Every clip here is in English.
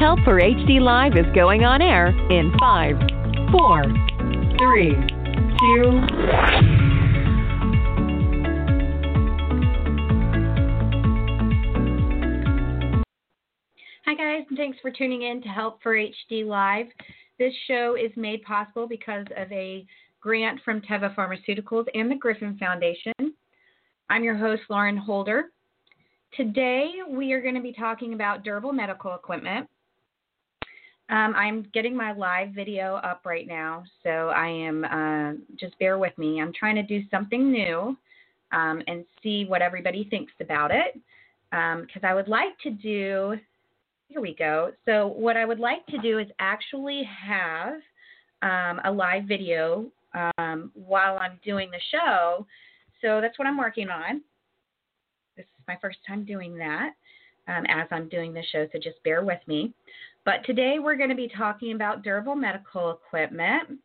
Help for HD Live is going on air in five, four, three, two. Hi, guys, and thanks for tuning in to Help for HD Live. This show is made possible because of a grant from Teva Pharmaceuticals and the Griffin Foundation. I'm your host, Lauren Holder. Today, we are going to be talking about durable medical equipment. Um, I'm getting my live video up right now, so I am uh, just bear with me. I'm trying to do something new um, and see what everybody thinks about it because um, I would like to do. Here we go. So, what I would like to do is actually have um, a live video um, while I'm doing the show. So, that's what I'm working on. This is my first time doing that um, as I'm doing the show, so just bear with me. But today we're going to be talking about durable medical equipment,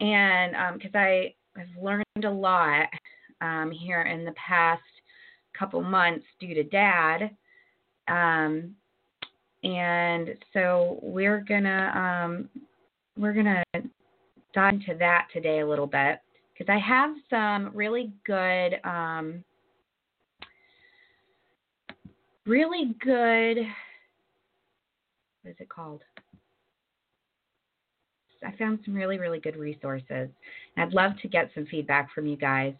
and because um, I have learned a lot um, here in the past couple months due to Dad, um, and so we're gonna um, we're gonna dive into that today a little bit. Because I have some really good um, really good what is it called? I found some really, really good resources. I'd love to get some feedback from you guys.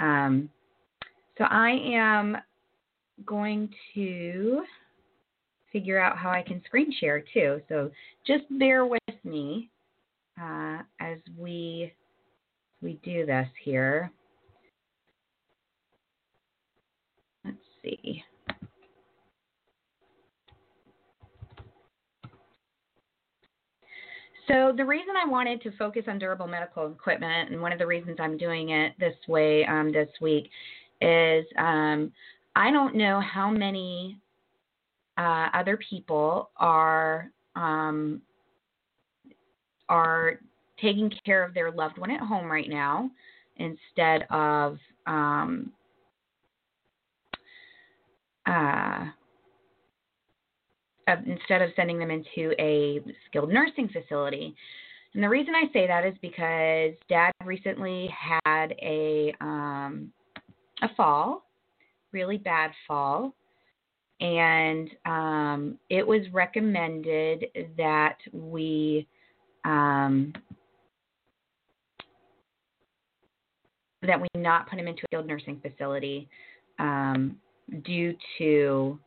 Um, so I am going to figure out how I can screen share too. So just bear with me uh, as we we do this here. Let's see. So, the reason I wanted to focus on durable medical equipment, and one of the reasons I'm doing it this way um, this week, is um, I don't know how many uh, other people are um, are taking care of their loved one at home right now instead of instead of sending them into a skilled nursing facility. And the reason I say that is because Dad recently had a um, a fall, really bad fall, and um, it was recommended that we um, that we not put him into a skilled nursing facility um, due to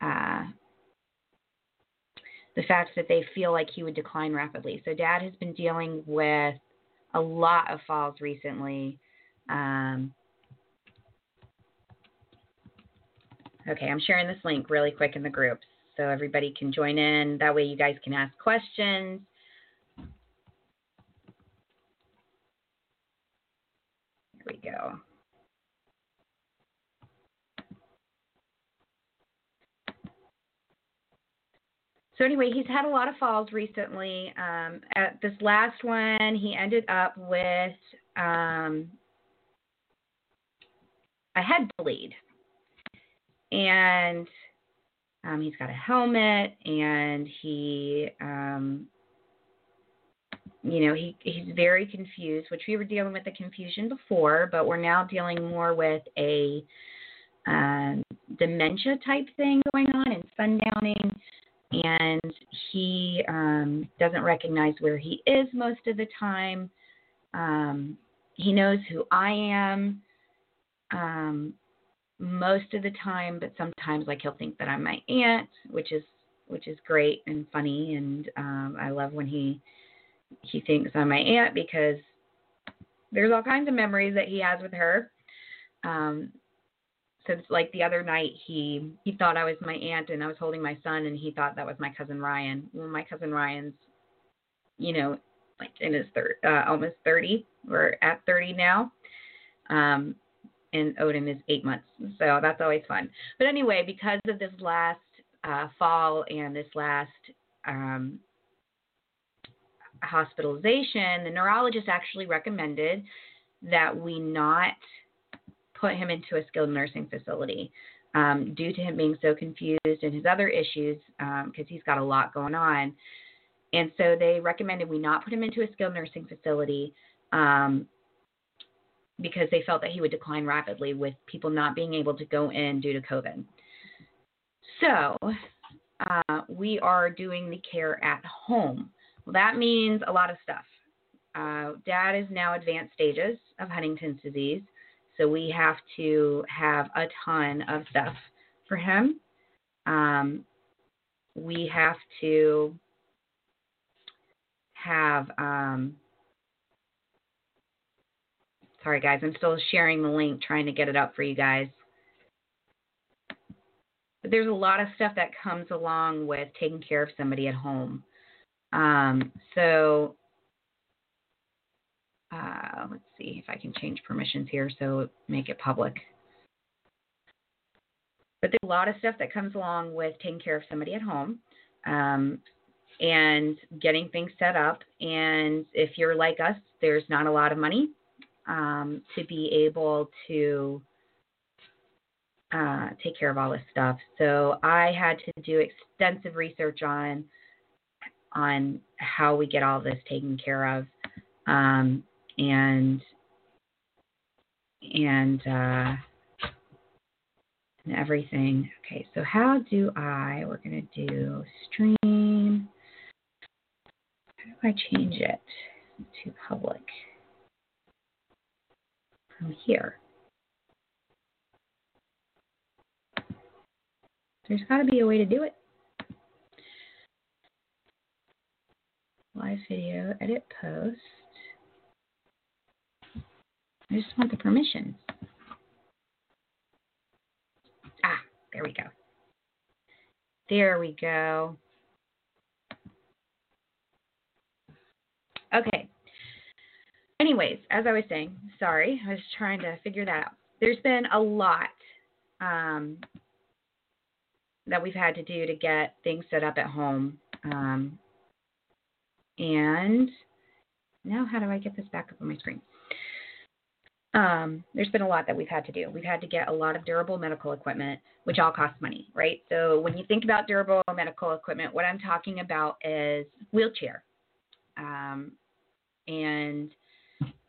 uh, the fact that they feel like he would decline rapidly. So dad has been dealing with a lot of falls recently. Um, okay, I'm sharing this link really quick in the groups so everybody can join in. That way you guys can ask questions. Here we go. So anyway, he's had a lot of falls recently. Um, at this last one, he ended up with um, a head bleed, and um, he's got a helmet, and he, um, you know, he he's very confused. Which we were dealing with the confusion before, but we're now dealing more with a um, dementia type thing going on and sundowning and he um, doesn't recognize where he is most of the time. Um, he knows who I am um, most of the time, but sometimes like he'll think that I'm my aunt, which is which is great and funny, and um, I love when he he thinks I'm my aunt because there's all kinds of memories that he has with her. Um, so like the other night he he thought I was my aunt and I was holding my son and he thought that was my cousin Ryan. Well, my cousin Ryan's, you know, like in his third, uh, almost 30. We're at 30 now. Um, and Odin is eight months. So that's always fun. But anyway, because of this last uh, fall and this last um, hospitalization, the neurologist actually recommended that we not put him into a skilled nursing facility um, due to him being so confused and his other issues because um, he's got a lot going on. And so they recommended we not put him into a skilled nursing facility um, because they felt that he would decline rapidly with people not being able to go in due to COVID. So uh, we are doing the care at home. Well, that means a lot of stuff. Uh, dad is now advanced stages of Huntington's disease, so we have to have a ton of stuff for him. Um, we have to have um, sorry guys i'm still sharing the link trying to get it up for you guys but there's a lot of stuff that comes along with taking care of somebody at home um, so uh, let's see if i can change permissions here so make it public but there's a lot of stuff that comes along with taking care of somebody at home um, and getting things set up. And if you're like us, there's not a lot of money um, to be able to uh, take care of all this stuff. So I had to do extensive research on on how we get all this taken care of, um, and and uh, and everything. Okay, so how do I? We're gonna do stream. How do I change it to public? From here. There's got to be a way to do it. Live video, edit post. I just want the permissions. Ah, there we go. There we go. Okay. Anyways, as I was saying, sorry, I was trying to figure that out. There's been a lot um, that we've had to do to get things set up at home. Um, and now, how do I get this back up on my screen? Um, there's been a lot that we've had to do. We've had to get a lot of durable medical equipment, which all costs money, right? So when you think about durable medical equipment, what I'm talking about is wheelchair, um, and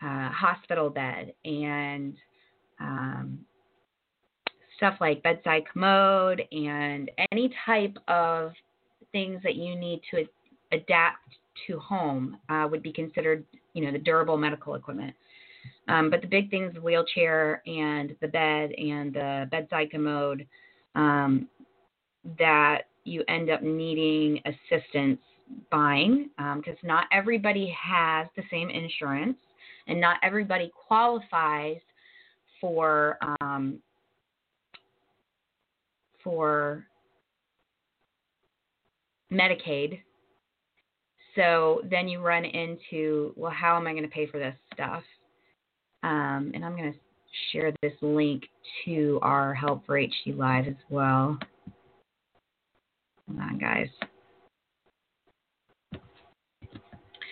uh, hospital bed and um, stuff like bedside commode and any type of things that you need to adapt to home uh, would be considered, you know, the durable medical equipment. Um, but the big things, the wheelchair and the bed and the bedside commode, um, that you end up needing assistance buying because um, not everybody has the same insurance and not everybody qualifies for um, for Medicaid. So then you run into, well, how am I going to pay for this stuff? Um, and I'm going to share this link to our Help for HD Live as well. Hold on, guys.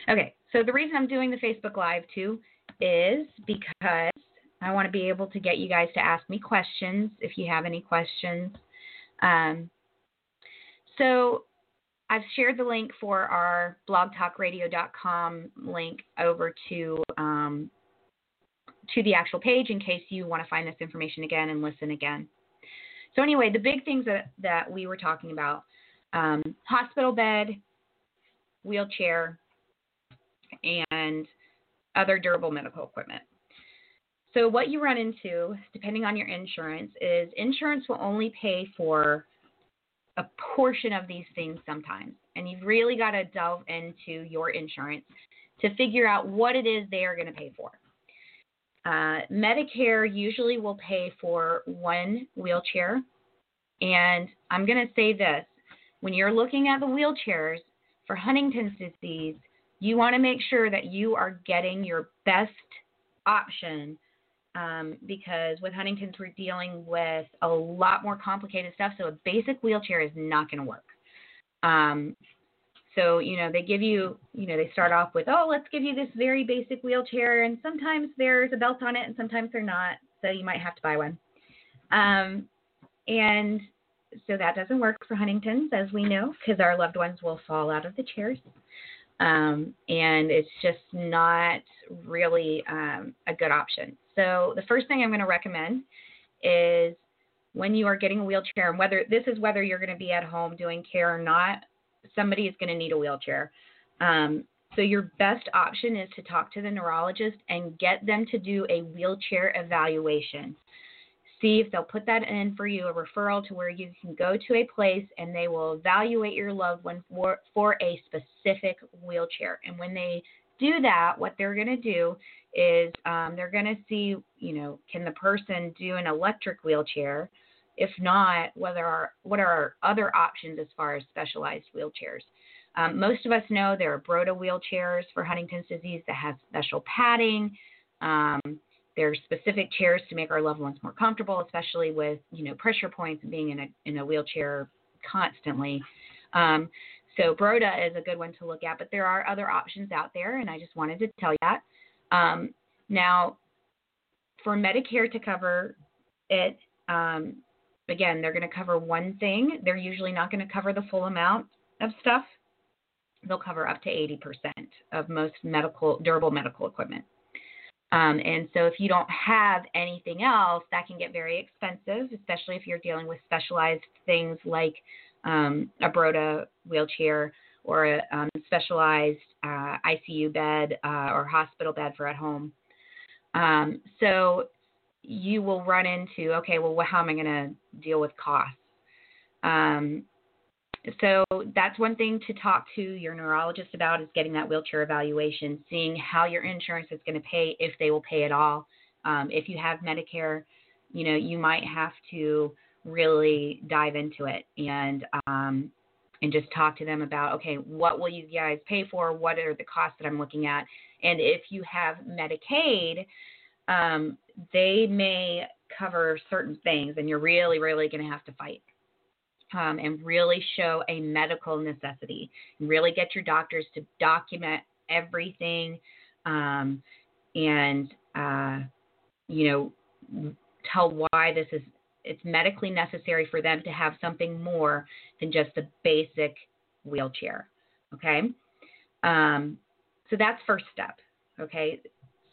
Okay, so the reason I'm doing the Facebook Live too is because I want to be able to get you guys to ask me questions if you have any questions. Um, so I've shared the link for our blogtalkradio.com link over to um, to the actual page in case you want to find this information again and listen again. So anyway, the big things that, that we were talking about, um, hospital bed, wheelchair, and other durable medical equipment. So, what you run into, depending on your insurance, is insurance will only pay for a portion of these things sometimes. And you've really got to delve into your insurance to figure out what it is they are going to pay for. Uh, Medicare usually will pay for one wheelchair. And I'm going to say this when you're looking at the wheelchairs for Huntington's disease, you want to make sure that you are getting your best option um, because with Huntington's, we're dealing with a lot more complicated stuff. So a basic wheelchair is not going to work. Um, so, you know, they give you, you know, they start off with, oh, let's give you this very basic wheelchair. And sometimes there's a belt on it and sometimes they're not. So you might have to buy one. Um, and so that doesn't work for Huntington's, as we know, because our loved ones will fall out of the chairs. Um, and it's just not really um, a good option. So the first thing I'm going to recommend is when you are getting a wheelchair, and whether this is whether you're going to be at home doing care or not, somebody is going to need a wheelchair. Um, so your best option is to talk to the neurologist and get them to do a wheelchair evaluation. See if they'll put that in for you, a referral to where you can go to a place and they will evaluate your loved one for, for a specific wheelchair. And when they do that, what they're going to do is um, they're going to see, you know, can the person do an electric wheelchair? If not, what are what are our other options as far as specialized wheelchairs? Um, most of us know there are Broda wheelchairs for Huntington's disease that have special padding. Um, there are specific chairs to make our loved ones more comfortable, especially with you know pressure points and being in a in a wheelchair constantly. Um, so Broda is a good one to look at, but there are other options out there, and I just wanted to tell you that. Um, now, for Medicare to cover it, um, again, they're going to cover one thing. They're usually not going to cover the full amount of stuff. They'll cover up to 80% of most medical durable medical equipment. Um, and so, if you don't have anything else, that can get very expensive, especially if you're dealing with specialized things like um, a Broda wheelchair or a um, specialized uh, ICU bed uh, or hospital bed for at home. Um, so you will run into okay, well, how am I going to deal with costs? Um, so that's one thing to talk to your neurologist about is getting that wheelchair evaluation, seeing how your insurance is going to pay if they will pay at all. Um, if you have Medicare, you know you might have to really dive into it and um, and just talk to them about okay, what will you guys pay for? What are the costs that I'm looking at? And if you have Medicaid, um, they may cover certain things, and you're really, really going to have to fight. Um, and really show a medical necessity. Really get your doctors to document everything, um, and uh, you know tell why this is it's medically necessary for them to have something more than just a basic wheelchair. Okay, um, so that's first step. Okay,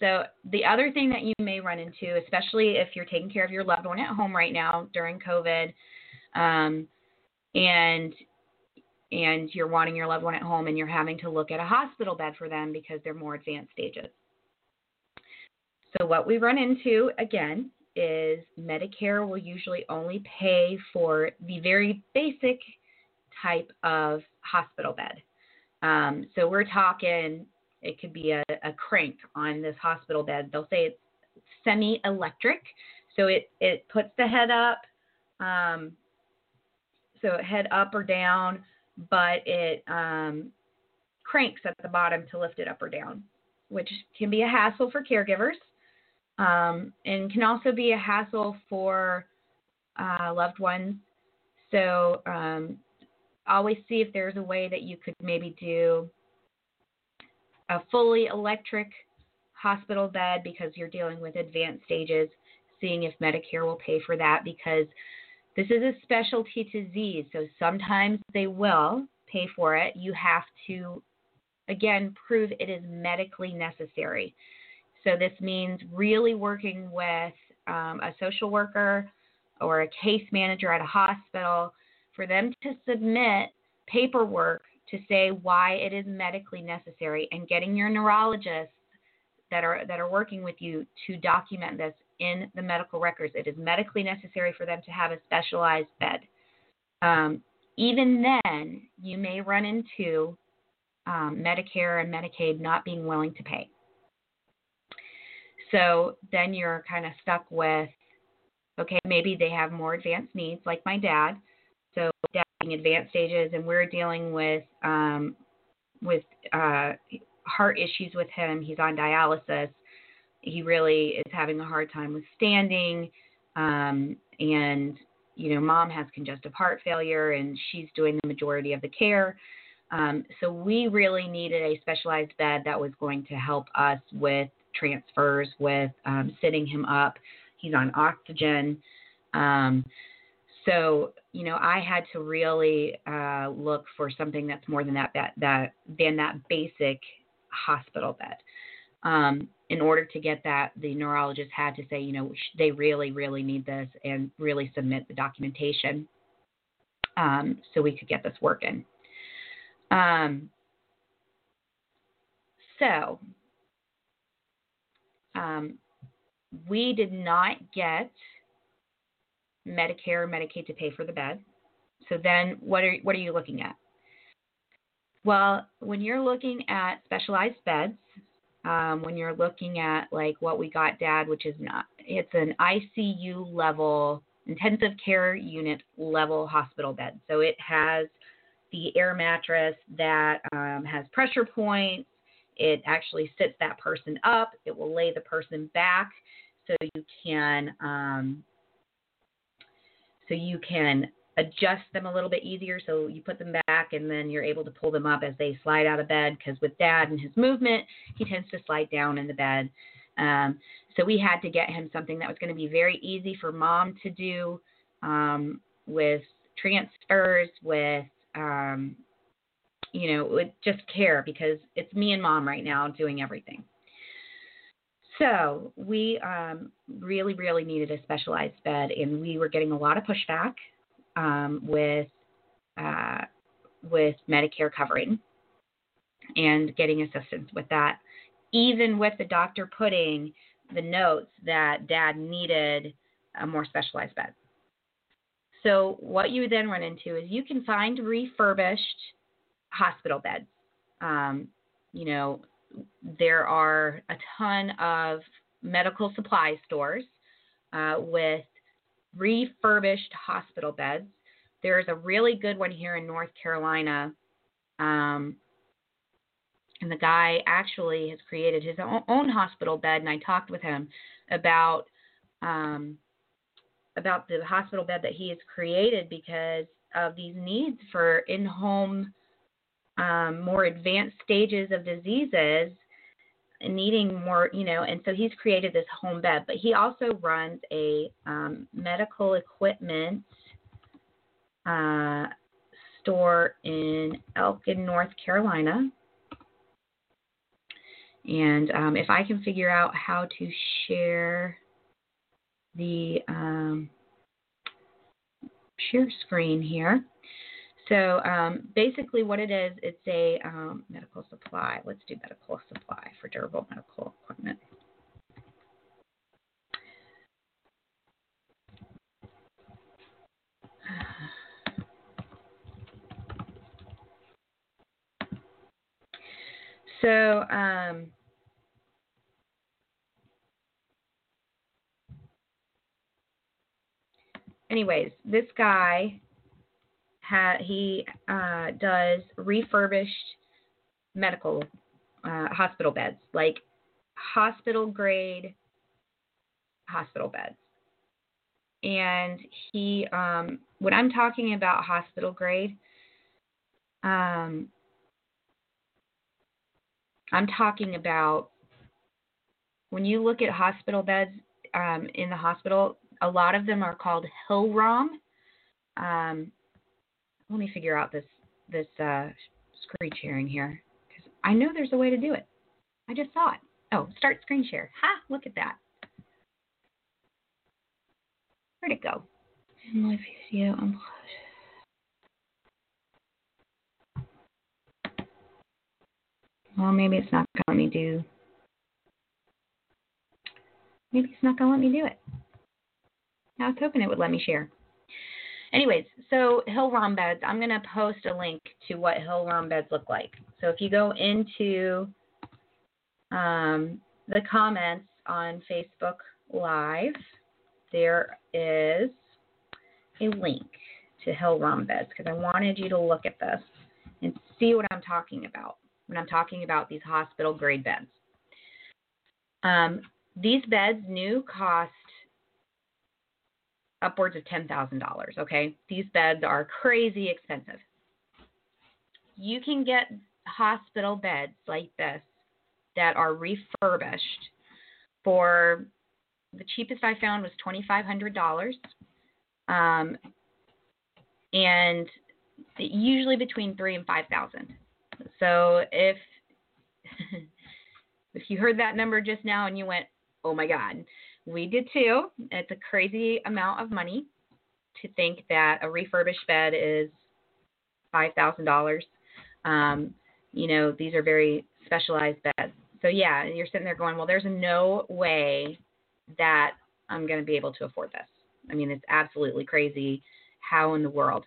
so, the other thing that you may run into, especially if you're taking care of your loved one at home right now during COVID, um, and and you're wanting your loved one at home and you're having to look at a hospital bed for them because they're more advanced stages. So, what we run into again is Medicare will usually only pay for the very basic type of hospital bed. Um, so, we're talking it could be a, a crank on this hospital bed. They'll say it's semi electric. So it, it puts the head up, um, so head up or down, but it um, cranks at the bottom to lift it up or down, which can be a hassle for caregivers um, and can also be a hassle for uh, loved ones. So um, always see if there's a way that you could maybe do a fully electric hospital bed because you're dealing with advanced stages, seeing if Medicare will pay for that because this is a specialty disease. So sometimes they will pay for it. You have to, again, prove it is medically necessary. So this means really working with um, a social worker or a case manager at a hospital for them to submit paperwork to say why it is medically necessary and getting your neurologists that are that are working with you to document this in the medical records. It is medically necessary for them to have a specialized bed. Um, even then, you may run into um, Medicare and Medicaid not being willing to pay. So then you're kind of stuck with, okay, maybe they have more advanced needs, like my dad. So having advanced stages, and we're dealing with um, with uh, heart issues with him. He's on dialysis. He really is having a hard time with standing, um, and you know, mom has congestive heart failure, and she's doing the majority of the care. Um, so we really needed a specialized bed that was going to help us with transfers, with um, sitting him up. He's on oxygen. So you know, I had to really uh, look for something that's more than that, that that than that basic hospital bed. Um, in order to get that, the neurologist had to say, you know, they really, really need this and really submit the documentation um, so we could get this working. Um, so, um, we did not get Medicare Medicaid to pay for the bed. So then, what are what are you looking at? Well, when you're looking at specialized beds, um, when you're looking at like what we got, Dad, which is not, it's an ICU level, intensive care unit level hospital bed. So it has the air mattress that um, has pressure points. It actually sits that person up. It will lay the person back so you can um, so you can adjust them a little bit easier. So you put them back and then you're able to pull them up as they slide out of bed. Because with dad and his movement, he tends to slide down in the bed. Um, so we had to get him something that was going to be very easy for mom to do um, with transfers, with um, you know, with just care because it's me and mom right now doing everything. So we um, really, really needed a specialized bed, and we were getting a lot of pushback um, with uh, with Medicare covering and getting assistance with that, even with the doctor putting the notes that dad needed a more specialized bed. So, what you then run into is you can find refurbished hospital beds. Um, you know, there are a ton of medical supply stores uh, with refurbished hospital beds. There's a really good one here in North Carolina. Um, and the guy actually has created his own, hospital bed, and I talked with him about um, about the hospital bed that he has created because of these needs for in-home, um, more advanced stages of diseases needing more, you know, and so he's created this home bed, but he also runs a um, medical equipment uh, store in Elkin, North Carolina. And um, if I can figure out how to share the um, share screen here. So um, basically, what it is, it's a um, medical supply. Let's do medical supply for durable medical equipment. So, um, anyways, this guy ha- he uh, does refurbished medical uh, hospital beds, like hospital grade hospital beds. And he, um, when I'm talking about hospital grade, um, I'm talking about when you look at hospital beds um, in the hospital, a lot of them are called Hillrom. Um, let me figure out this this uh, screen sharing here because I know there's a way to do it. I just saw it. Oh, start screen share. Ha! Look at that. Where'd it go? My video. Well, maybe it's not going to let me do. Maybe it's not going to let me do it. I was hoping it would let me share. Anyways, so Hill-Rom beds, I'm going to post a link to what Hill-Rom beds look like. So if you go into um, the comments on Facebook Live, there is a link to Hill-Rom beds because I wanted you to look at this and see what I'm talking about when I'm talking about these hospital grade beds. Um, these beds new cost upwards of $10,000, okay? These beds are crazy expensive. You can get hospital beds like this that are refurbished for the cheapest I found was $2,500. Um, and usually between three and 5,000. So if, if you heard that number just now and you went, oh my God, we did too. It's a crazy amount of money to think that a refurbished bed is $5,000. Um, you know, these are very specialized beds. So yeah, you're sitting there going, well, there's no way that I'm going to be able to afford this. I mean, it's absolutely crazy. How in the world?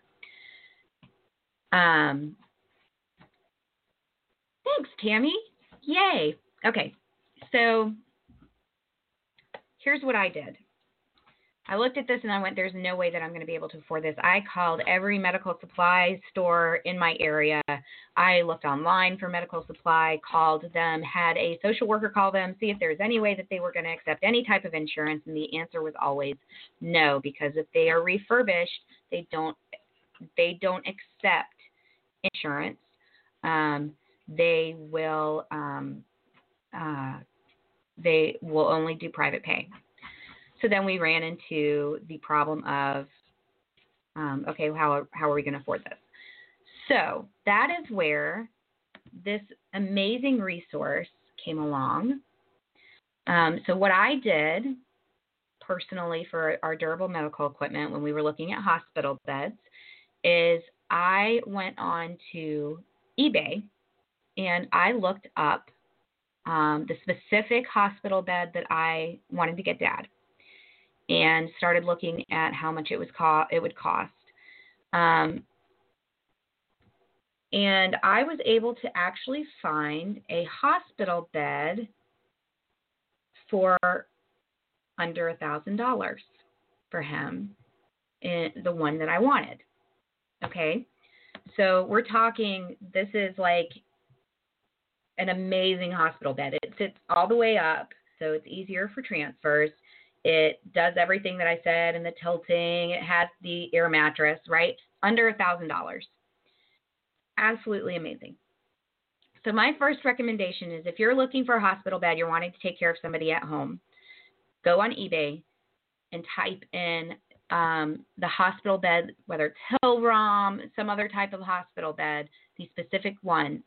Um, thanks, Tammy. Yay. Okay, so here's what I did. I looked at this and I went, there's no way that I'm going to be able to afford this. I called every medical supply store in my area. I looked online for medical supply, called them, had a social worker call them, see if there was any way that they were going to accept any type of insurance. And the answer was always no, because if they are refurbished, they don't they don't accept insurance. Um, they will um, uh, they will only do private pay. So then we ran into the problem of, um, okay, how, how are we going to afford this? So that is where this amazing resource came along. Um, so what I did personally for our durable medical equipment when we were looking at hospital beds is I went on to eBay and I looked up um, the specific hospital bed that I wanted to get dad and started looking at how much it was co- it would cost. Um, and I was able to actually find a hospital bed for under a thousand dollars for him, in the one that I wanted. Okay, so we're talking. This is like an amazing hospital bed. It sits all the way up, so it's easier for transfers. It does everything that I said in the tilting. It has the air mattress, right? Under a thousand dollars. Absolutely amazing. So my first recommendation is if you're looking for a hospital bed, you're wanting to take care of somebody at home, go on eBay and type in um, the hospital bed, whether it's Hill-Rom, some other type of hospital bed, the specific ones.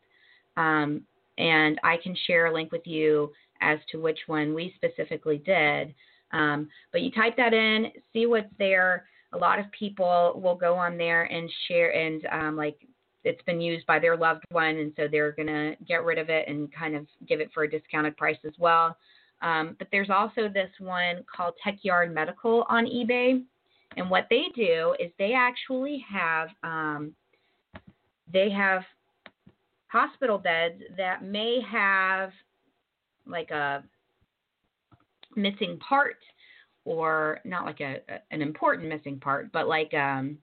Um, and I can share a link with you as to which one we specifically did. Um, but you type that in, see what's there. A lot of people will go on there and share, and um, like it's been used by their loved one, and so they're to get rid of it and kind of give it for a discounted price as well. Um, but there's also this one called Techyard Medical on eBay. And what they do is they actually have um, they have hospital beds that may have like a missing part or not like a, an important missing part, but like um,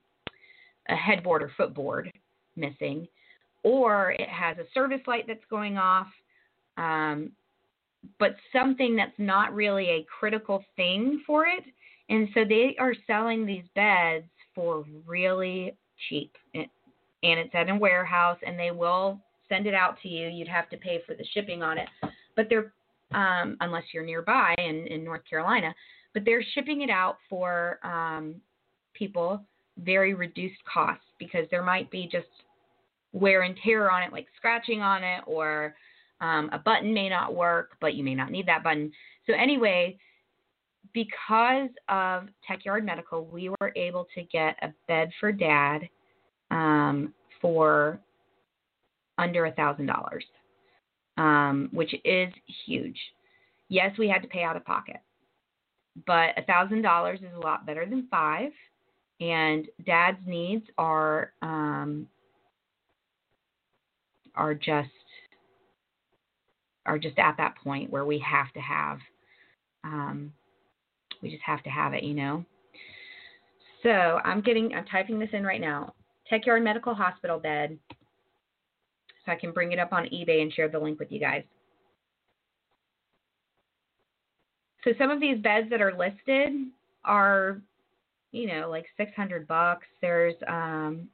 a headboard or footboard missing, or it has a service light that's going off, um, but something that's not really a critical thing for it. And so they are selling these beds for really cheap. And it's at a warehouse, and they will send it out to you. You'd have to pay for the shipping on it, but they're um, unless you're nearby in, in North Carolina. But they're shipping it out for um, people very reduced costs because there might be just wear and tear on it, like scratching on it, or um, a button may not work, but you may not need that button. So, anyway, because of Techyard Medical, we were able to get a bed for dad um, for under a thousand dollars um, which is huge. Yes, we had to pay out of pocket, but a thousand dollars is a lot better than five. And Dad's needs are um, are just are just at that point where we have to have Um, we just have to have it, you know. So I'm getting, I'm typing this in right now. Techyard Medical Hospital bed. So I can bring it up on eBay and share the link with you guys. So some of these beds that are listed are, you know, like 600 bucks. There's um,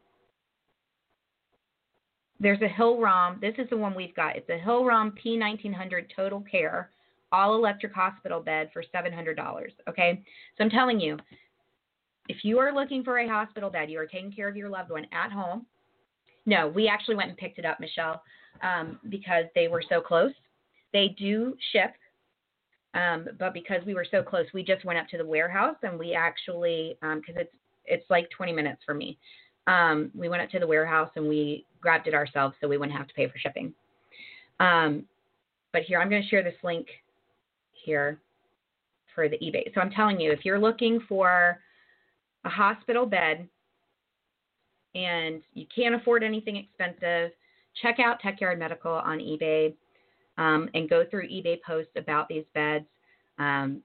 there's a Hillrom. This is the one we've got. It's a Hillrom P1900 Total Care all electric hospital bed for $700. Okay, so I'm telling you, if you are looking for a hospital bed, you are taking care of your loved one at home. No, we actually went and picked it up, Michelle, um, because they were so close. They do ship, um, but because we were so close, we just went up to the warehouse and we actually, because um, it's it's like 20 minutes for me. Um, we went up to the warehouse and we grabbed it ourselves, so we wouldn't have to pay for shipping. Um, but here, I'm going to share this link here for the eBay. So I'm telling you, if you're looking for a hospital bed and you can't afford anything expensive, check out Techyard Medical on eBay um, and go through eBay posts about these beds. Um,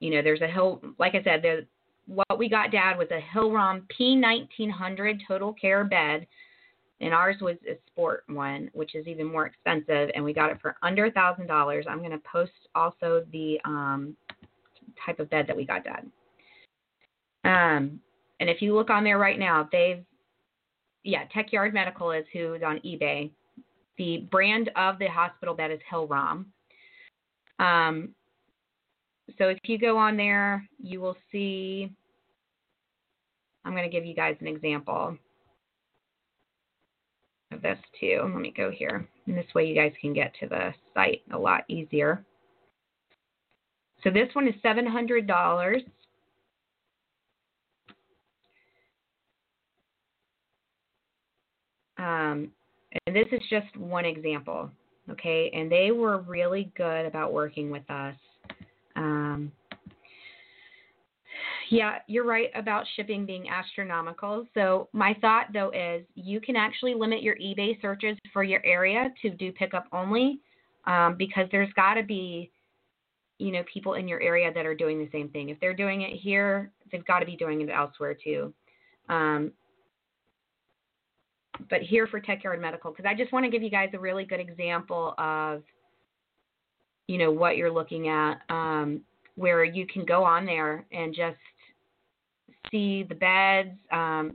you know, there's a hill, like I said, there, what we got, Dad, was a Hillrom P1900 total care bed. And ours was a sport one, which is even more expensive, and we got it for under a thousand dollars. I'm going to post also the um, type of bed that we got, Dad. Um, and if you look on there right now, they've, yeah, Techyard Medical is who's on eBay. The brand of the hospital bed is Hillrom. Um, so if you go on there, you will see. I'm going to give you guys an example of this too. Let me go here. And this way you guys can get to the site a lot easier. So this one is $700. Um, and this is just one example, okay? And they were really good about working with us. Um, yeah, you're right about shipping being astronomical. So, my thought though is you can actually limit your eBay searches for your area to do pickup only um, because there's got to be, you know, people in your area that are doing the same thing. If they're doing it here, they've got to be doing it elsewhere too. Um, but here for Techyard Medical, because I just want to give you guys a really good example of, you know, what you're looking at, um, where you can go on there and just see the beds, um,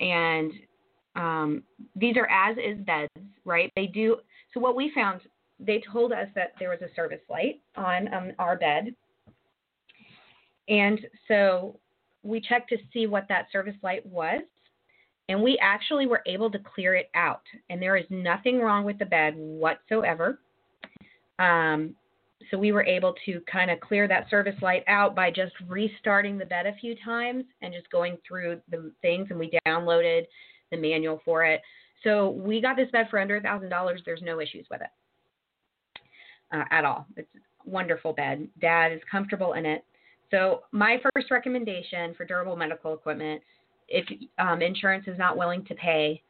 and um, these are as is beds, right? They do. So what we found, they told us that there was a service light on um, our bed, and so we checked to see what that service light was, and we actually were able to clear it out. And there is nothing wrong with the bed whatsoever. Um, so we were able to kind of clear that service light out by just restarting the bed a few times and just going through the things and we downloaded the manual for it so we got this bed for under a thousand dollars there's no issues with it uh, at all it's a wonderful bed dad is comfortable in it so my first recommendation for durable medical equipment if um, insurance is not willing to pay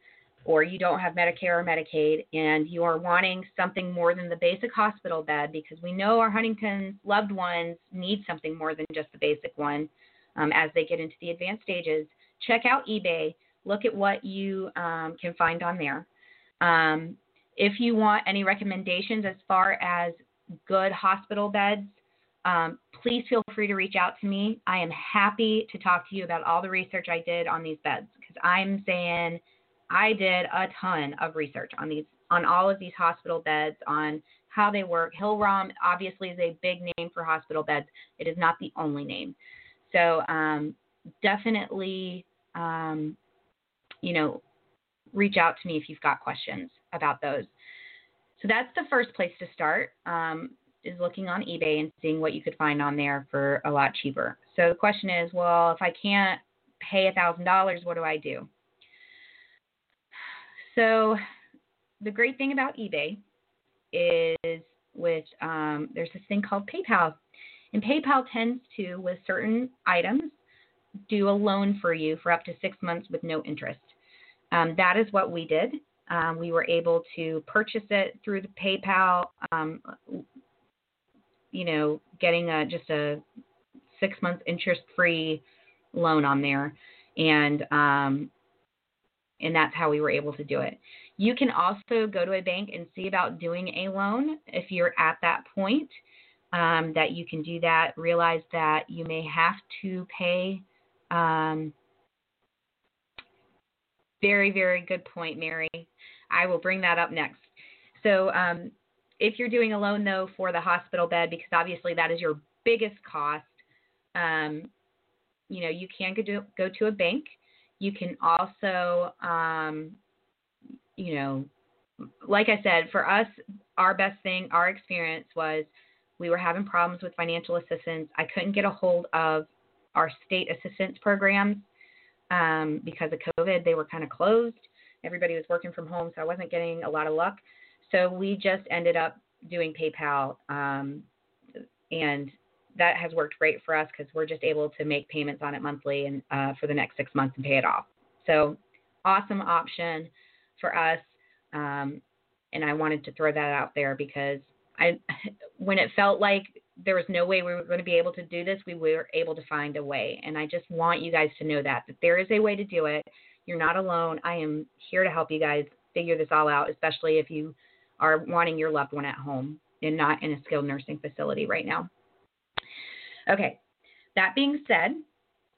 or you don't have Medicare or Medicaid and you are wanting something more than the basic hospital bed because we know our Huntington's loved ones need something more than just the basic one um, as they get into the advanced stages, check out eBay. Look at what you um, can find on there. Um, if you want any recommendations as far as good hospital beds, um, please feel free to reach out to me. I am happy to talk to you about all the research I did on these beds because I'm saying – I did a ton of research on these on all of these hospital beds on how they work. Hillrom obviously is a big name for hospital beds. It is not the only name. So um, definitely, um, you know, reach out to me if you've got questions about those. So that's the first place to start um, is looking on eBay and seeing what you could find on there for a lot cheaper. So the question is, well, if I can't pay a thousand dollars, what do I do? So the great thing about eBay is with um, there's this thing called PayPal, and PayPal tends to, with certain items, do a loan for you for up to six months with no interest. Um, that is what we did. Um, we were able to purchase it through the PayPal, um, you know, getting a just a six month interest free loan on there, and um, and that's how we were able to do it. You can also go to a bank and see about doing a loan if you're at that point. Um, that you can do that. Realize that you may have to pay. Um, very, very good point, Mary. I will bring that up next. So, um, if you're doing a loan though for the hospital bed, because obviously that is your biggest cost, um, you know, you can go to, go to a bank. You can also, um, you know, like I said, for us, our best thing, our experience was we were having problems with financial assistance. I couldn't get a hold of our state assistance programs um, because of COVID. They were kind of closed. Everybody was working from home, so I wasn't getting a lot of luck. So we just ended up doing PayPal, um, and that has worked great for us because we're just able to make payments on it monthly and uh, for the next six months and pay it off. So awesome option for us. Um, and I wanted to throw that out there because I, when it felt like there was no way we were going to be able to do this, we were able to find a way. And I just want you guys to know that that there is a way to do it. You're not alone. I am here to help you guys figure this all out, especially if you are wanting your loved one at home and not in a skilled nursing facility right now. Okay, that being said,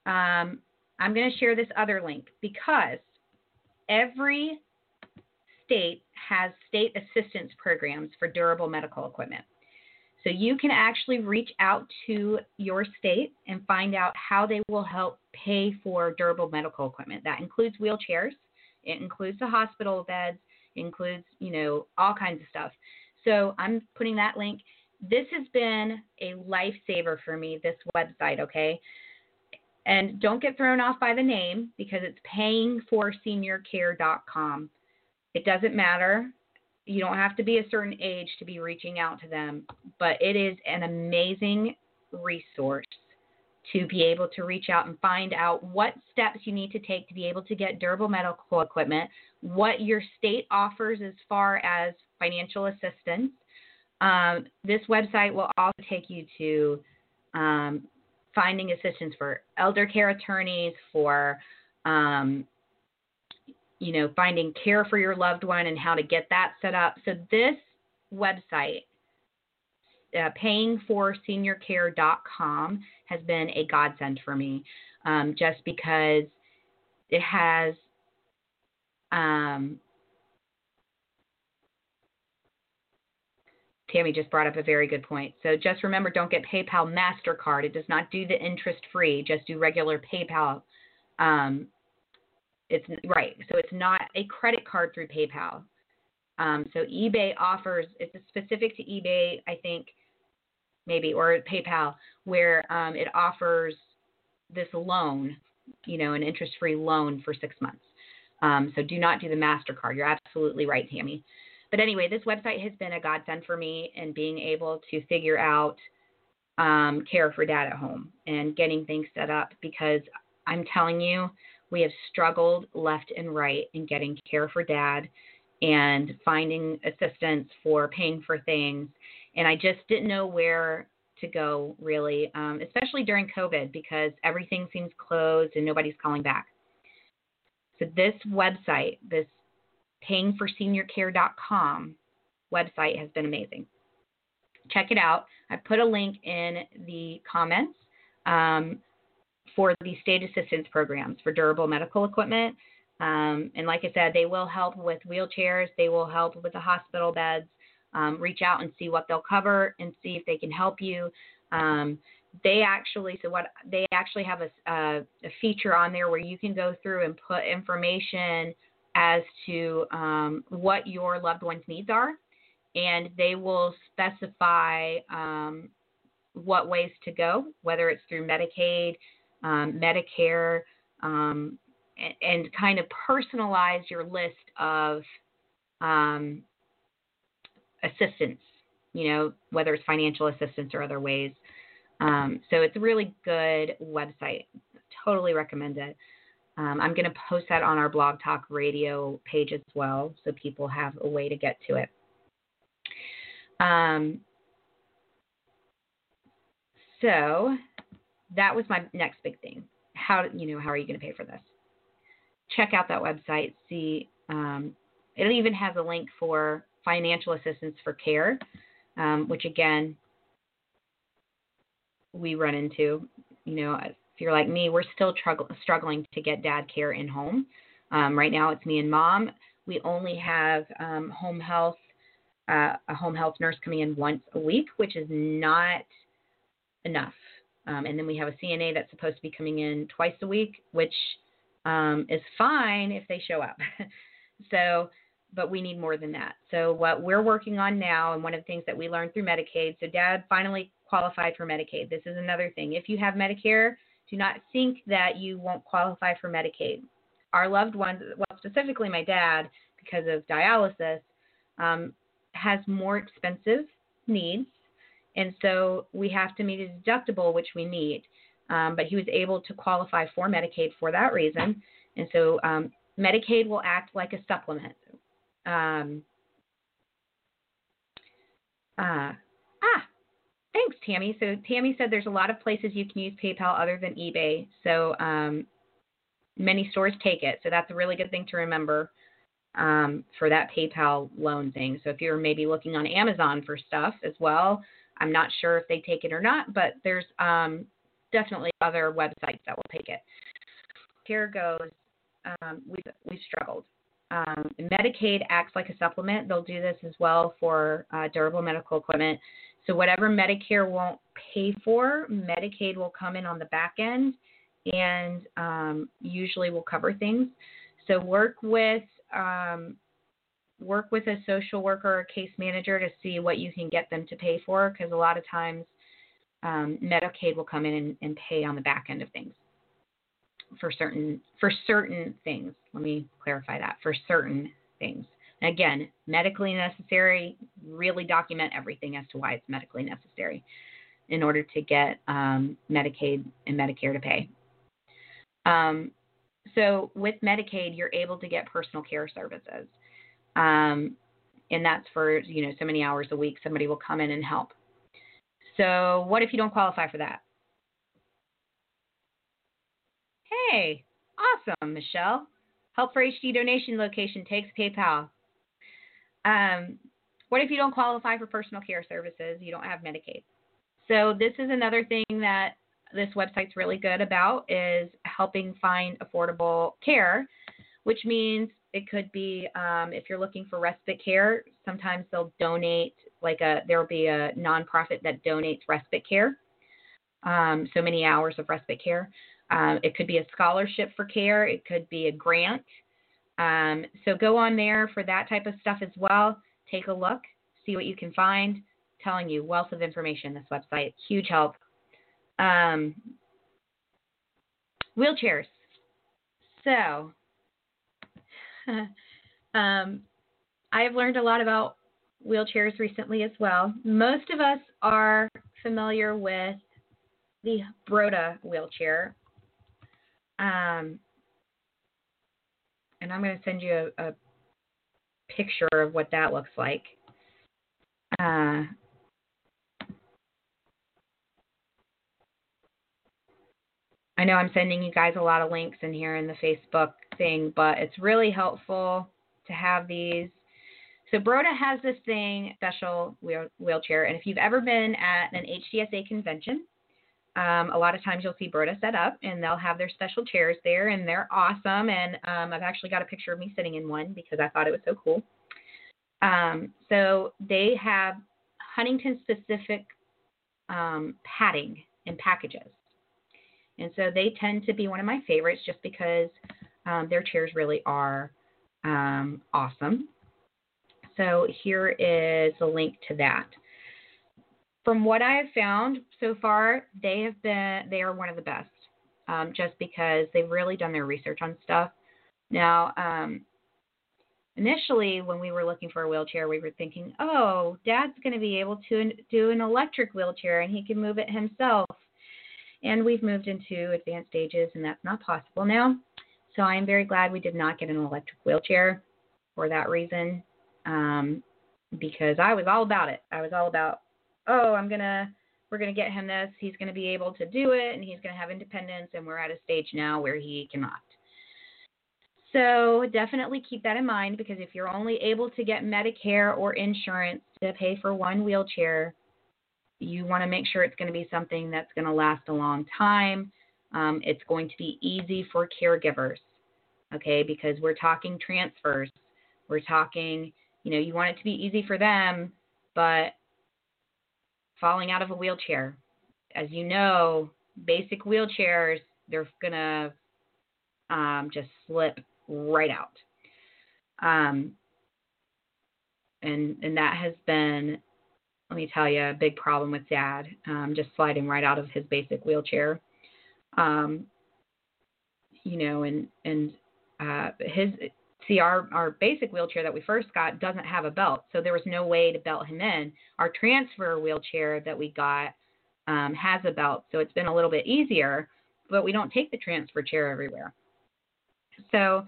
um, I'm going to share this other link because every state has state assistance programs for durable medical equipment. So you can actually reach out to your state and find out how they will help pay for durable medical equipment. That includes wheelchairs, it includes the hospital beds, includes, you know, all kinds of stuff. So I'm putting that link. This has been a lifesaver for me, this website, okay? And don't get thrown off by the name because it's payingforseniorcare.com. It doesn't matter. You don't have to be a certain age to be reaching out to them, but it is an amazing resource to be able to reach out and find out what steps you need to take to be able to get durable medical equipment, what your state offers as far as financial assistance. Um, this website will also take you to um, finding assistance for elder care attorneys, for um, you know finding care for your loved one and how to get that set up. So this website, uh, payingforseniorcare.com, has been a godsend for me, um, just because it has um, Tammy just brought up a very good point. So just remember, don't get PayPal Mastercard. It does not do the interest free. Just do regular PayPal. Um, it's right. So it's not a credit card through PayPal. Um, so eBay offers it's specific to eBay, I think, maybe or PayPal, where um, it offers this loan, you know, an interest free loan for six months. Um, so do not do the MasterCard. You're absolutely right, Tammy. But anyway, this website has been a godsend for me in being able to figure out um, care for dad at home and getting things set up because I'm telling you, we have struggled left and right in getting care for dad and finding assistance for paying for things. And I just didn't know where to go really, um, especially during COVID because everything seems closed and nobody's calling back. So this website, this payingforseniorcare.com website has been amazing. Check it out. I put a link in the comments um, for the state assistance programs for durable medical equipment. Um, and like I said, they will help with wheelchairs, they will help with the hospital beds. Um, reach out and see what they'll cover and see if they can help you. Um, they actually so what they actually have a, a, a, feature on there where you can go through and put information as to um, what your loved one's needs are, and they will specify um, what ways to go, whether it's through Medicaid, um, Medicare, um, and, and, kind of personalize your list of um, assistance, you know, whether it's financial assistance or other ways. Um, so it's a really good website. Totally recommend it. Um, I'm going to post that on our Blog Talk Radio page as well, so people have a way to get to it. Um, so that was my next big thing. How you know how are you going to pay for this? Check out that website. See, um, it even has a link for financial assistance for care, um, which again we run into. You know, if you're like me, we're still trug- struggling to get dad care in home. Um, right now, it's me and mom. We only have um, home health, uh, a home health nurse coming in once a week, which is not enough. Um, and then we have a CNA that's supposed to be coming in twice a week, which um, is fine if they show up. so, but we need more than that. So, what we're working on now, and one of the things that we learned through Medicaid, so dad finally qualified for Medicaid. This is another thing. If you have Medicare, do not think that you won't qualify for Medicaid. Our loved ones, well, specifically my dad, because of dialysis, um, has more expensive needs and so we have to meet a deductible, which we need. Um, but he was able to qualify for Medicaid for that reason. And so um, Medicaid will act like a supplement. Um, uh, thanks, Tammy. So Tammy said there's a lot of places you can use PayPal other than eBay. So um, many stores take it. So that's a really good thing to remember um, for that PayPal loan thing. So if you're maybe looking on Amazon for stuff as well, I'm not sure if they take it or not, but there's um, definitely other websites that will take it. Here goes, um, we've, we've struggled. Um, Medicaid acts like a supplement. They'll do this as well for uh, durable medical equipment. So whatever Medicare won't pay for, Medicaid will come in on the back end and um, usually will cover things. So work with um, work with a social worker or case manager to see what you can get them to pay for because a lot of times um, Medicaid will come in and, and pay on the back end of things for certain for certain things. Let me clarify that for certain things. Again, medically necessary. Really document everything as to why it's medically necessary in order to get um, Medicaid and Medicare to pay. Um, so with Medicaid, you're able to get personal care services. Um, and that's for, you know, so many hours a week, somebody will come in and help. So what if you don't qualify for that? Hey, awesome, Michelle. Help for HD donation location takes PayPal. Um, what if you don't qualify for personal care services? You don't have Medicaid. So this is another thing that this website's really good about is helping find affordable care, which means it could be um, if you're looking for respite care. Sometimes they'll donate, like a there'll be a nonprofit that donates respite care, um, so many hours of respite care. Um, it could be a scholarship for care. It could be a grant. Um, so go on there for that type of stuff as well. Take a look, see what you can find. Telling you, wealth of information. This website, huge help. Um, wheelchairs. So um, I have learned a lot about wheelchairs recently as well. Most of us are familiar with the Broda wheelchair. Um, and I'm going to send you a, a, picture of what that looks like. Uh, I know I'm sending you guys a lot of links in here in the Facebook thing, but it's really helpful to have these. So Broda has this thing, special wheel, wheelchair, and if you've ever been at an HDSA convention, um, a lot of times you'll see Broda set up, and they'll have their special chairs there, and they're awesome. And um, I've actually got a picture of me sitting in one because I thought it was so cool. Um, so they have Huntington specific um, padding and packages. And so they tend to be one of my favorites just because um, their chairs really are um, awesome. So here is a link to that. From what I have found so far, they have been they are one of the best, um, just because they've really done their research on stuff. Now, um, initially when we were looking for a wheelchair, we were thinking, oh, Dad's going to be able to do an electric wheelchair and he can move it himself. And we've moved into advanced stages, and that's not possible now. So I'm very glad we did not get an electric wheelchair for that reason, um, because I was all about it. I was all about, oh, I'm gonna we're to get him this. He's to be able to do it and he's to have independence. And we're at a stage now where he cannot. So definitely keep that in mind because if you're only able to get Medicare or insurance to pay for one wheelchair, you want to make sure it's going to be something that's going to last a long time. Um, it's going to be easy for caregivers, okay, because we're talking transfers. We're talking, you know, you want it to be easy for them, but falling out of a wheelchair, as you know, basic wheelchairs, they're going to um, just slip right out. Um, and and that has been, let me tell you, a big problem with Dad, um, just sliding right out of his basic wheelchair. Um, you know, and and uh, his see our our basic wheelchair that we first got doesn't have a belt, so there was no way to belt him in. Our transfer wheelchair that we got um, has a belt, so it's been a little bit easier, but we don't take the transfer chair everywhere. So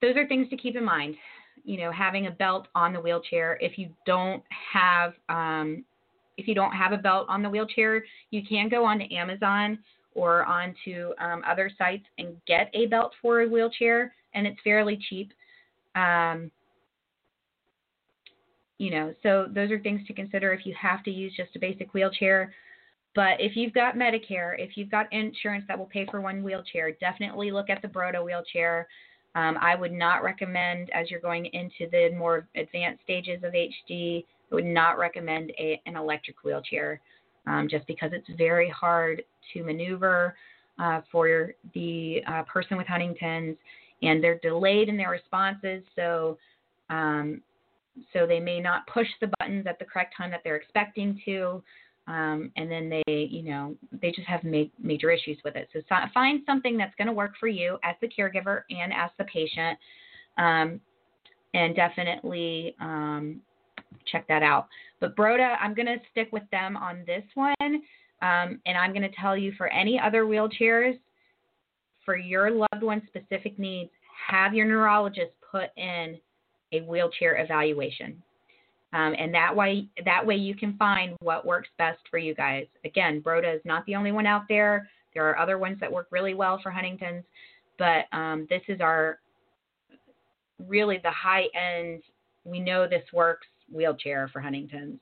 those are things to keep in mind. You know, having a belt on the wheelchair. If you don't have um, if you don't have a belt on the wheelchair, you can go onto Amazon or onto um, other sites and get a belt for a wheelchair, and it's fairly cheap. Um, you know, so those are things to consider if you have to use just a basic wheelchair. But if you've got Medicare, if you've got insurance that will pay for one wheelchair, definitely look at the Broda wheelchair. Um, I would not recommend, as you're going into the more advanced stages of HD, I would not recommend a, an electric wheelchair um, just because it's very hard to maneuver uh, for the uh, person with Huntington's, and they're delayed in their responses. So, um, so they may not push the buttons at the correct time that they're expecting to. Um, and then they, you know, they just have ma- major issues with it. So, so find something that's going to work for you as the caregiver and as the patient, um, and definitely um, check that out. But Broda, I'm going to stick with them on this one, um, and I'm going to tell you for any other wheelchairs, for your loved one's specific needs, have your neurologist put in a wheelchair evaluation. Um, and that way, that way you can find what works best for you guys. Again, Broda is not the only one out there. There are other ones that work really well for Huntington's, but um, this is our really the high end. We know this works wheelchair for Huntington's,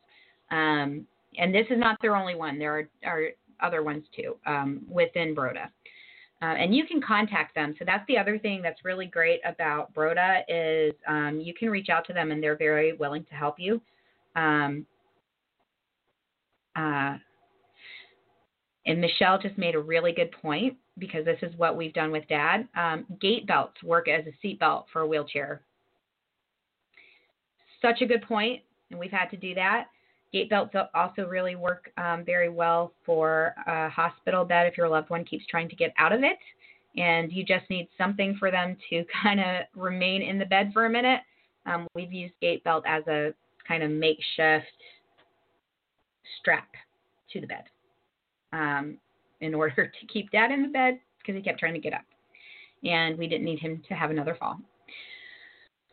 um, and this is not their only one. There are, are other ones too um, within Broda. Uh, and you can contact them. So that's the other thing that's really great about Broda is um, you can reach out to them and they're very willing to help you. Um, uh, and Michelle just made a really good point because this is what we've done with Dad. Um, gait belts work as a seat belt for a wheelchair. Such a good point, and we've had to do that. Gait belts also really work um, very well for a hospital bed if your loved one keeps trying to get out of it and you just need something for them to kind of remain in the bed for a minute. Um, we've used gait belt as a kind of makeshift strap to the bed um, in order to keep dad in the bed because he kept trying to get up. And we didn't need him to have another fall.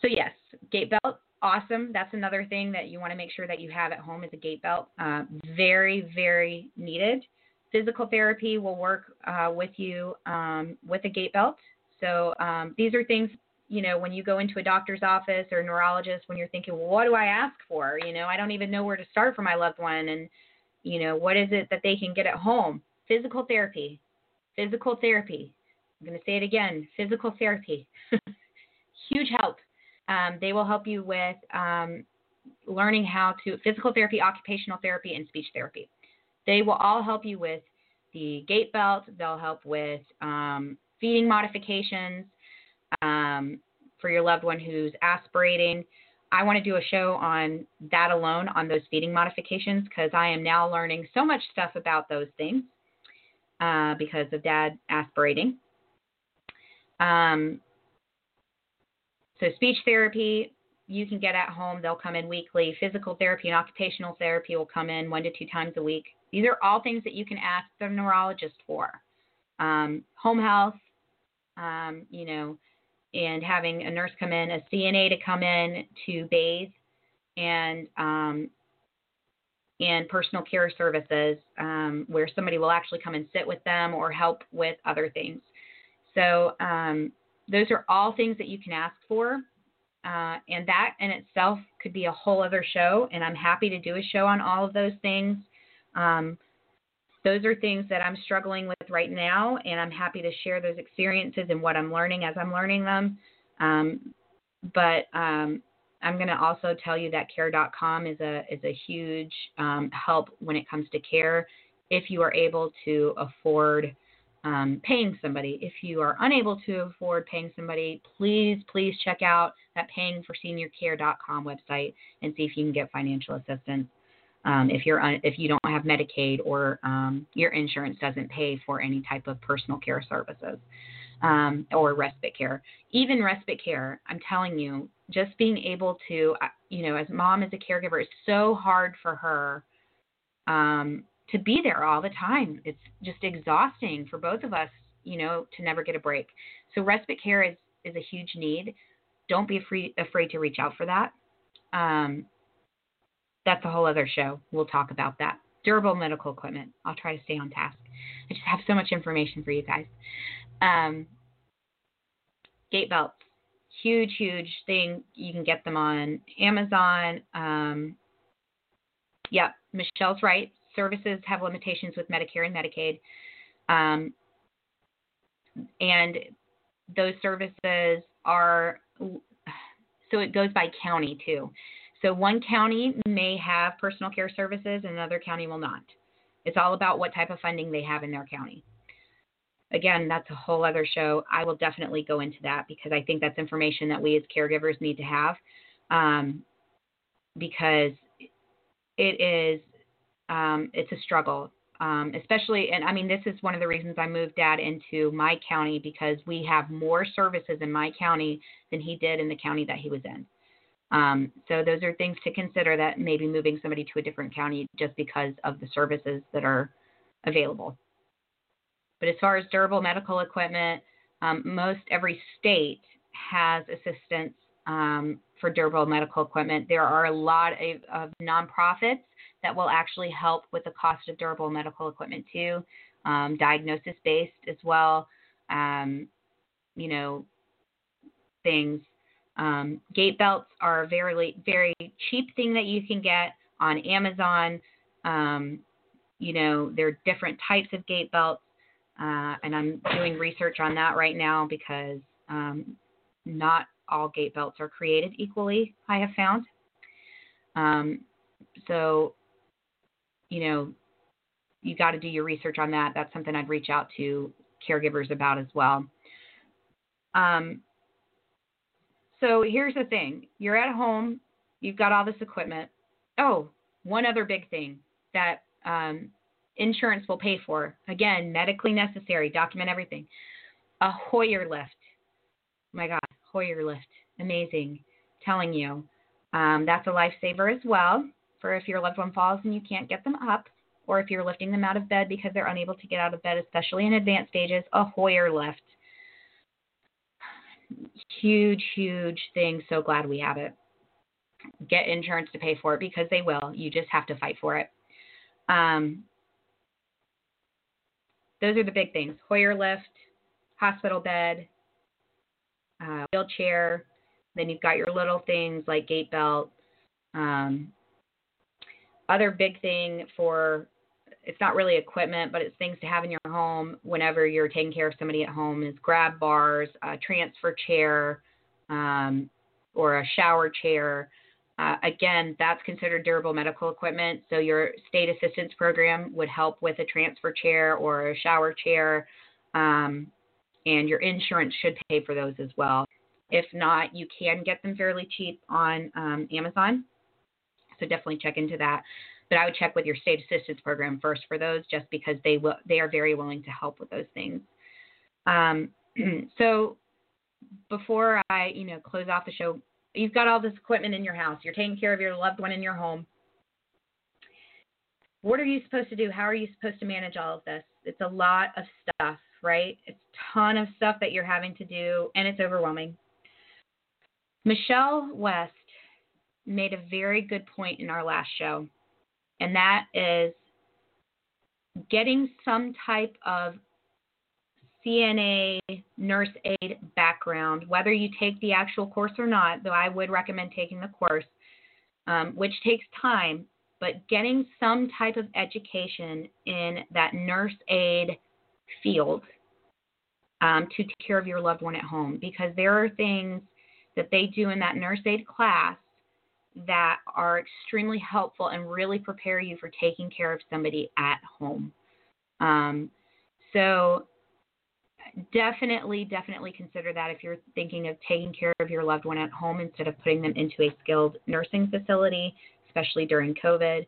So, yes, gait belt awesome. That's another thing that you want to make sure that you have at home is a gait belt. Uh, very, very needed. Physical therapy will work uh, with you um, with a gait belt. So um, these are things, you know, when you go into a doctor's office or a neurologist, when you're thinking, well, what do I ask for? You know, I don't even know where to start for my loved one. And, you know, what is it that they can get at home? Physical therapy. Physical therapy. I'm going to say it again physical therapy. Huge help um, they will help you with um, learning how to physical therapy, occupational therapy, and speech therapy. They will all help you with the gait belt. They'll help with um, feeding modifications um, for your loved one who's aspirating. I want to do a show on that alone, on those feeding modifications, because I am now learning so much stuff about those things uh, because of dad aspirating. Um, so speech therapy you can get at home. They'll come in weekly. Physical therapy and occupational therapy will come in one to two times a week. These are all things that you can ask the neurologist for. Um, home health, um, you know, and having a nurse come in, a CNA to come in to bathe, and um, and personal care services um, where somebody will actually come and sit with them or help with other things. So, um, those are all things that you can ask for. Uh, and that in itself could be a whole other show. And I'm happy to do a show on all of those things. Um, those are things that I'm struggling with right now, and I'm happy to share those experiences and what I'm learning as I'm learning them. Um, but um, I'm going to also tell you that care.com is a is a huge um, help when it comes to care. If you are able to afford um, paying somebody, if you are unable to afford paying somebody, please please check out that payingforseniorcare.com website and see if you can get financial assistance um, if you're un- if you don't have Medicaid or um, your insurance doesn't pay for any type of personal care services um, or respite care. Even respite care, I'm telling you, just being able to, uh, you know, as mom as a caregiver, it's so hard for her um, to be there all the time. It's just exhausting for both of us, you know, to never get a break. So respite care is is a huge need. Don't be afraid afraid to reach out for that. Um, that's a whole other show. We'll talk about that. Durable medical equipment. I'll try to stay on task. I just have so much information for you guys. Um, gait belts. Huge, huge thing. You can get them on Amazon. Um, yep, Michelle's right. Services have limitations with Medicare and Medicaid. Um, and those services are, so it goes by county too. So one county may have personal care services and another county will not. It's all about what type of funding they have in their county. Again, that's a whole other show. I will definitely go into that because I think that's information that we as caregivers need to have um, because it is um, it's a struggle, um, especially and I mean this is one of the reasons I moved Dad into my county because we have more services in my county than he did in the county that he was in. Um, so those are things to consider that maybe moving somebody to a different county just because of the services that are available. But as far as durable medical equipment, um, most every state has assistance um, for durable medical equipment. There are a lot of, of, nonprofits that will actually help with the cost of durable medical equipment too, um, diagnosis based as well. Um, you know, things um, gait belts are a very, very cheap thing that you can get on Amazon. Um, you know, there are different types of gait belts, uh, and I'm doing research on that right now because um, not all gait belts are created equally, I have found. Um, so, you know, you got to do your research on that. That's something I'd reach out to caregivers about as well. Um, so here's the thing you're at home, you've got all this equipment. Oh, one other big thing that um, insurance will pay for again, medically necessary, document everything. A Hoyer lift. my God, Hoyer lift. Amazing. Telling you. Um, that's a lifesaver as well for if your loved one falls and you can't get them up, or if you're lifting them out of bed because they're unable to get out of bed, especially in advanced stages, a Hoyer lift huge, huge thing. So glad we have it. Get insurance to pay for it because they will. You just have to fight for it. Um, those are the big things Hoyer lift, hospital bed, uh, wheelchair. Then you've got your little things like gait belt. Um, other big thing for it's not really equipment, but it's things to have in your home whenever you're taking care of somebody at home is grab bars, a transfer chair, um, or a shower chair. Uh, again, that's considered durable medical equipment. So your state assistance program would help with a transfer chair or a shower chair, um, and your insurance should pay for those as well. If not, you can get them fairly cheap on um, Amazon. So definitely check into that. But I would check with your state assistance program first for those, just because they will they are very willing to help with those things. Um, so before I you know close off the show, you've got all this equipment in your house. You're taking care of your loved one in your home. What are you supposed to do? How are you supposed to manage all of this? It's a lot of stuff, right? It's a ton of stuff that you're having to do, and it's overwhelming. Michelle West made a very good point in our last show and that is getting some type of CNA nurse aid background, whether you take the actual course or not, though I would recommend taking the course, um, which takes time, but getting some type of education in that nurse aid field um, to take care of your loved one at home because there are things that they do in that nurse aid class that are extremely helpful and really prepare you for taking care of somebody at home. Um, so definitely, definitely consider that if you're thinking of taking care of your loved one at home instead of putting them into a skilled nursing facility, especially during COVID.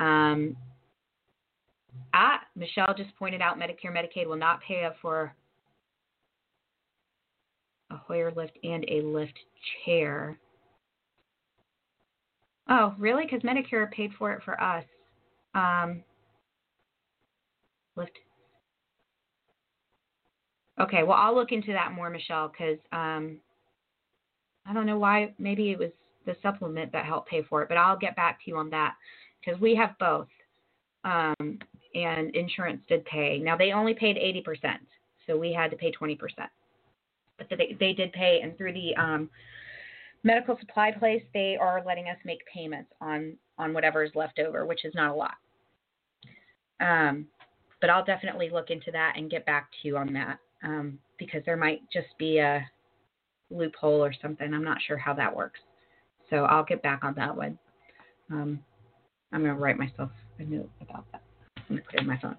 Um, ah, Michelle just pointed out Medicare Medicaid will not pay up for Hoyer lift and a lift chair. Oh, really? Because Medicare paid for it for us. Um, lift. Okay, well, I'll look into that more, Michelle, because um, I don't know why. Maybe it was the supplement that helped pay for it, but I'll get back to you on that because we have both. Um, and insurance did pay. Now, they only paid 80%, so we had to pay 20%. But they, they did pay, and through the um, medical supply place, they are letting us make payments on on whatever is left over, which is not a lot. Um, but I'll definitely look into that and get back to you on that um, because there might just be a loophole or something. I'm not sure how that works, so I'll get back on that one. Um, I'm going to write myself a note about that. I'm going to put it in my phone.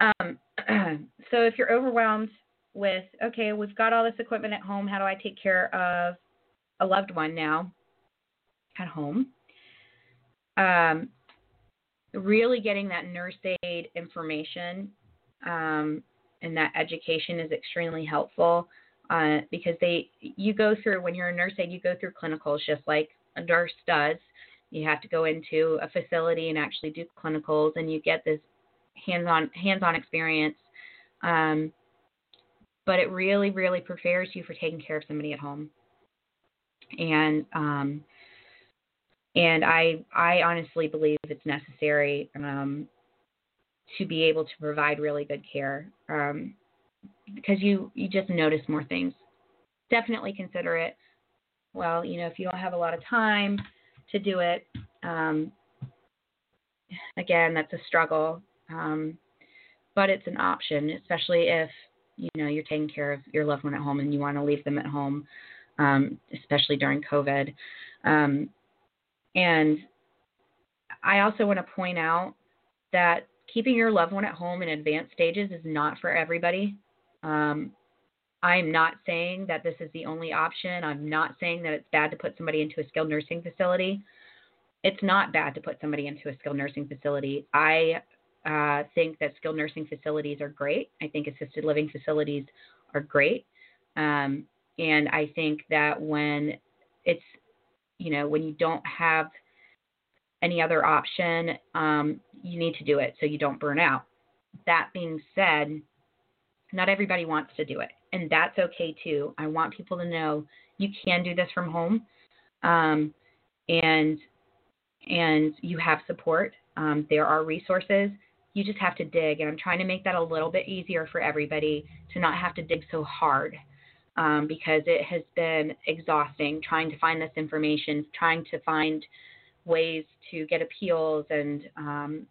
Um, so if you're overwhelmed with, okay, we've got all this equipment at home, how do I take care of a loved one now at home. Um, really getting that nurse aid information um, and that education is extremely helpful uh, because they you go through when you're a nurse aid you go through clinicals just like a nurse does. You have to go into a facility and actually do clinicals, and you get this hands-on hands-on experience. Um, but it really, really prepares you for taking care of somebody at home and um, and I I honestly believe it's necessary um, to be able to provide really good care um, because you you just notice more things. Definitely consider it. Well, you know, if you don't have a lot of time to do it, um, again, that's a struggle. Um, but it's an option, especially if you know you're taking care of your loved one at home and you want to leave them at home um, especially during COVID. Um, and I also want to point out that keeping your loved one at home in advanced stages is not for everybody. Um, I'm not saying that this is the only option. I'm not saying that it's bad to put somebody into a skilled nursing facility. It's not bad to put somebody into a skilled nursing facility. I uh, think that skilled nursing facilities are great. I think assisted living facilities are great. Um, and I think that when it's, you know, when you don't have any other option, um, you need to do it so you don't burn out. That being said, not everybody wants to do it, and that's okay too. I want people to know you can do this from home, um, and and you have support. Um, there are resources. You just have to dig, and I'm trying to make that a little bit easier for everybody to not have to dig so hard um, because it has been exhausting trying to find this information, trying to find ways to get appeals and um,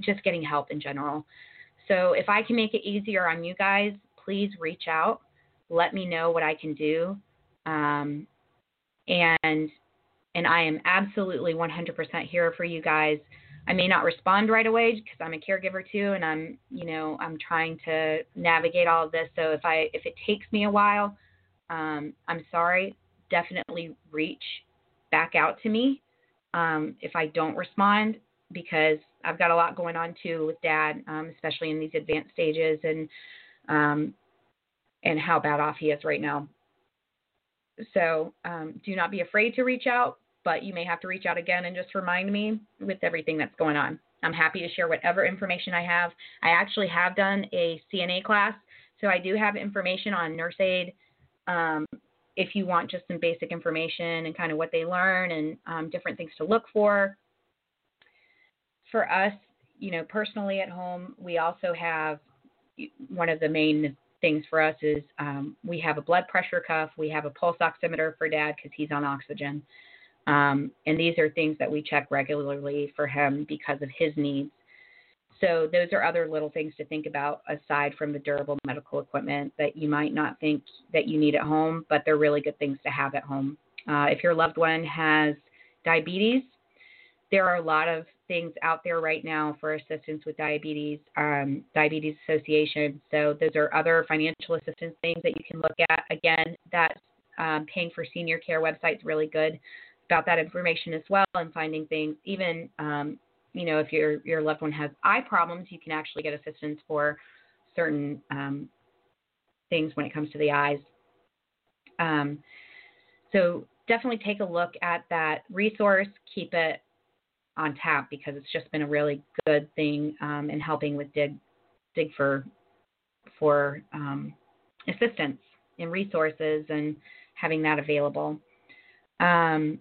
just getting help in general. So if I can make it easier on you guys, please reach out. Let me know what I can do. Um, and and I am absolutely 100% here for you guys. I may not respond right away because I'm a caregiver too, and I'm, you know, I'm trying to navigate all of this. So if I if it takes me a while, um, I'm sorry. Definitely reach back out to me um, if I don't respond because I've got a lot going on too with Dad, um, especially in these advanced stages and um, and how bad off he is right now. So um, do not be afraid to reach out but you may have to reach out again and just remind me with everything that's going on. I'm happy to share whatever information I have. I actually have done a CNA class, so I do have information on nurse aid. Um, if you want just some basic information and kind of what they learn and um, different things to look for. for us, you know, personally at home, we also have one of the main things for us is um, we have a blood pressure cuff, we have a pulse oximeter for dad because he's on oxygen. Um, and these are things that we check regularly for him because of his needs. So those are other little things to think about aside from the durable medical equipment that you might not think that you need at home, but they're really good things to have at home. Uh, if your loved one has diabetes, there are a lot of things out there right now for assistance with diabetes, um, Diabetes Association. So those are other financial assistance things that you can look at. Again, that um, paying for senior care website is really good about that information as well and finding things. Even um, you know if your your loved one has eye problems, you can actually get assistance for certain um, things when it comes to the eyes. Um, so definitely take a look at that resource. Keep it on tap because it's just been a really good thing um, in helping with dig dig for for um, assistance and resources and having that available. Um,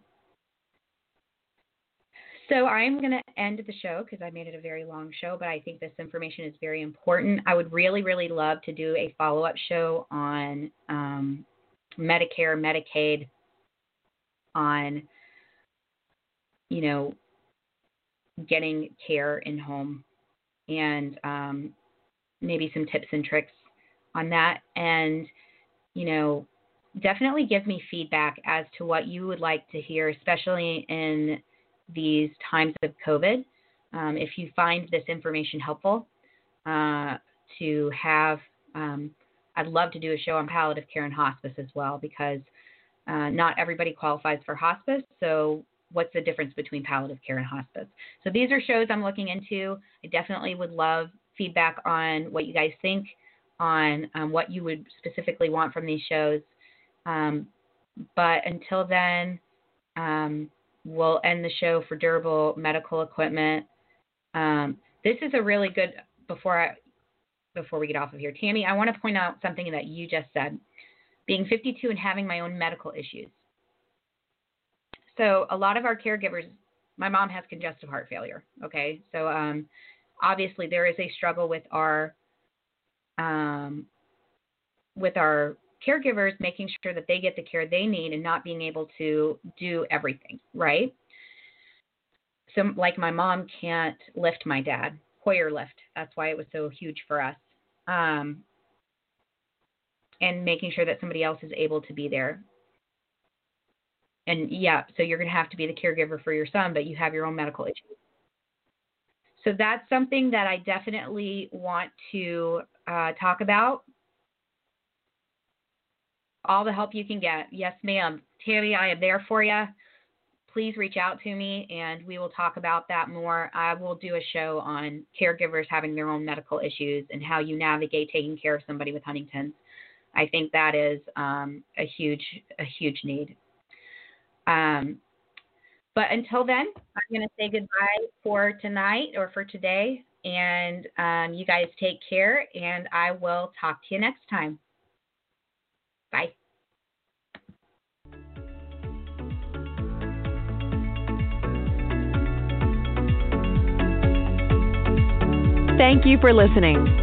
so I'm going to end the show because I made it a very long show, but I think this information is very important. I would really, really love to do a follow up show on um, Medicare, Medicaid, on you know getting care in home and um, maybe some tips and tricks on that. And, you know, definitely give me feedback as to what you would like to hear, especially in these times of COVID. Um, if you find this information helpful, uh, to have, um, I'd love to do a show on palliative care and hospice as well because uh, not everybody qualifies for hospice. So what's the difference between palliative care and hospice. So these are shows I'm looking into. I definitely would love feedback on what you guys think on um, what you would specifically want from these shows. Um, but until then, um, we'll end the show for durable medical equipment. Um, this is a really good before I before we get off of here, Tammy. I want to point out something that you just said. Being 52 and having my own medical issues. So a lot of our caregivers, my mom has congestive heart failure. Okay, so um, obviously there is a struggle with our um, with our caregivers making sure that they get the care they need and not being able to do everything right. So like my mom can't lift my dad, Hoyer lift. That's why it was so huge for us. Um, and making sure that somebody else is able to be there and yeah, so you're going to have to be the caregiver for your son, but you have your own medical issues. So that's something that I definitely want to uh, talk about. All the help you can get. Yes, ma'am. Tammy, I am there for you. Please reach out to me and we will talk about that more. I will do a show on caregivers having their own medical issues and how you navigate taking care of somebody with Huntington's. I think that is um, a huge, a huge need. Um, but until then, I'm going to say goodbye for tonight or for today. And um, you guys take care, and I will talk to you next time. Bye. Thank you for listening.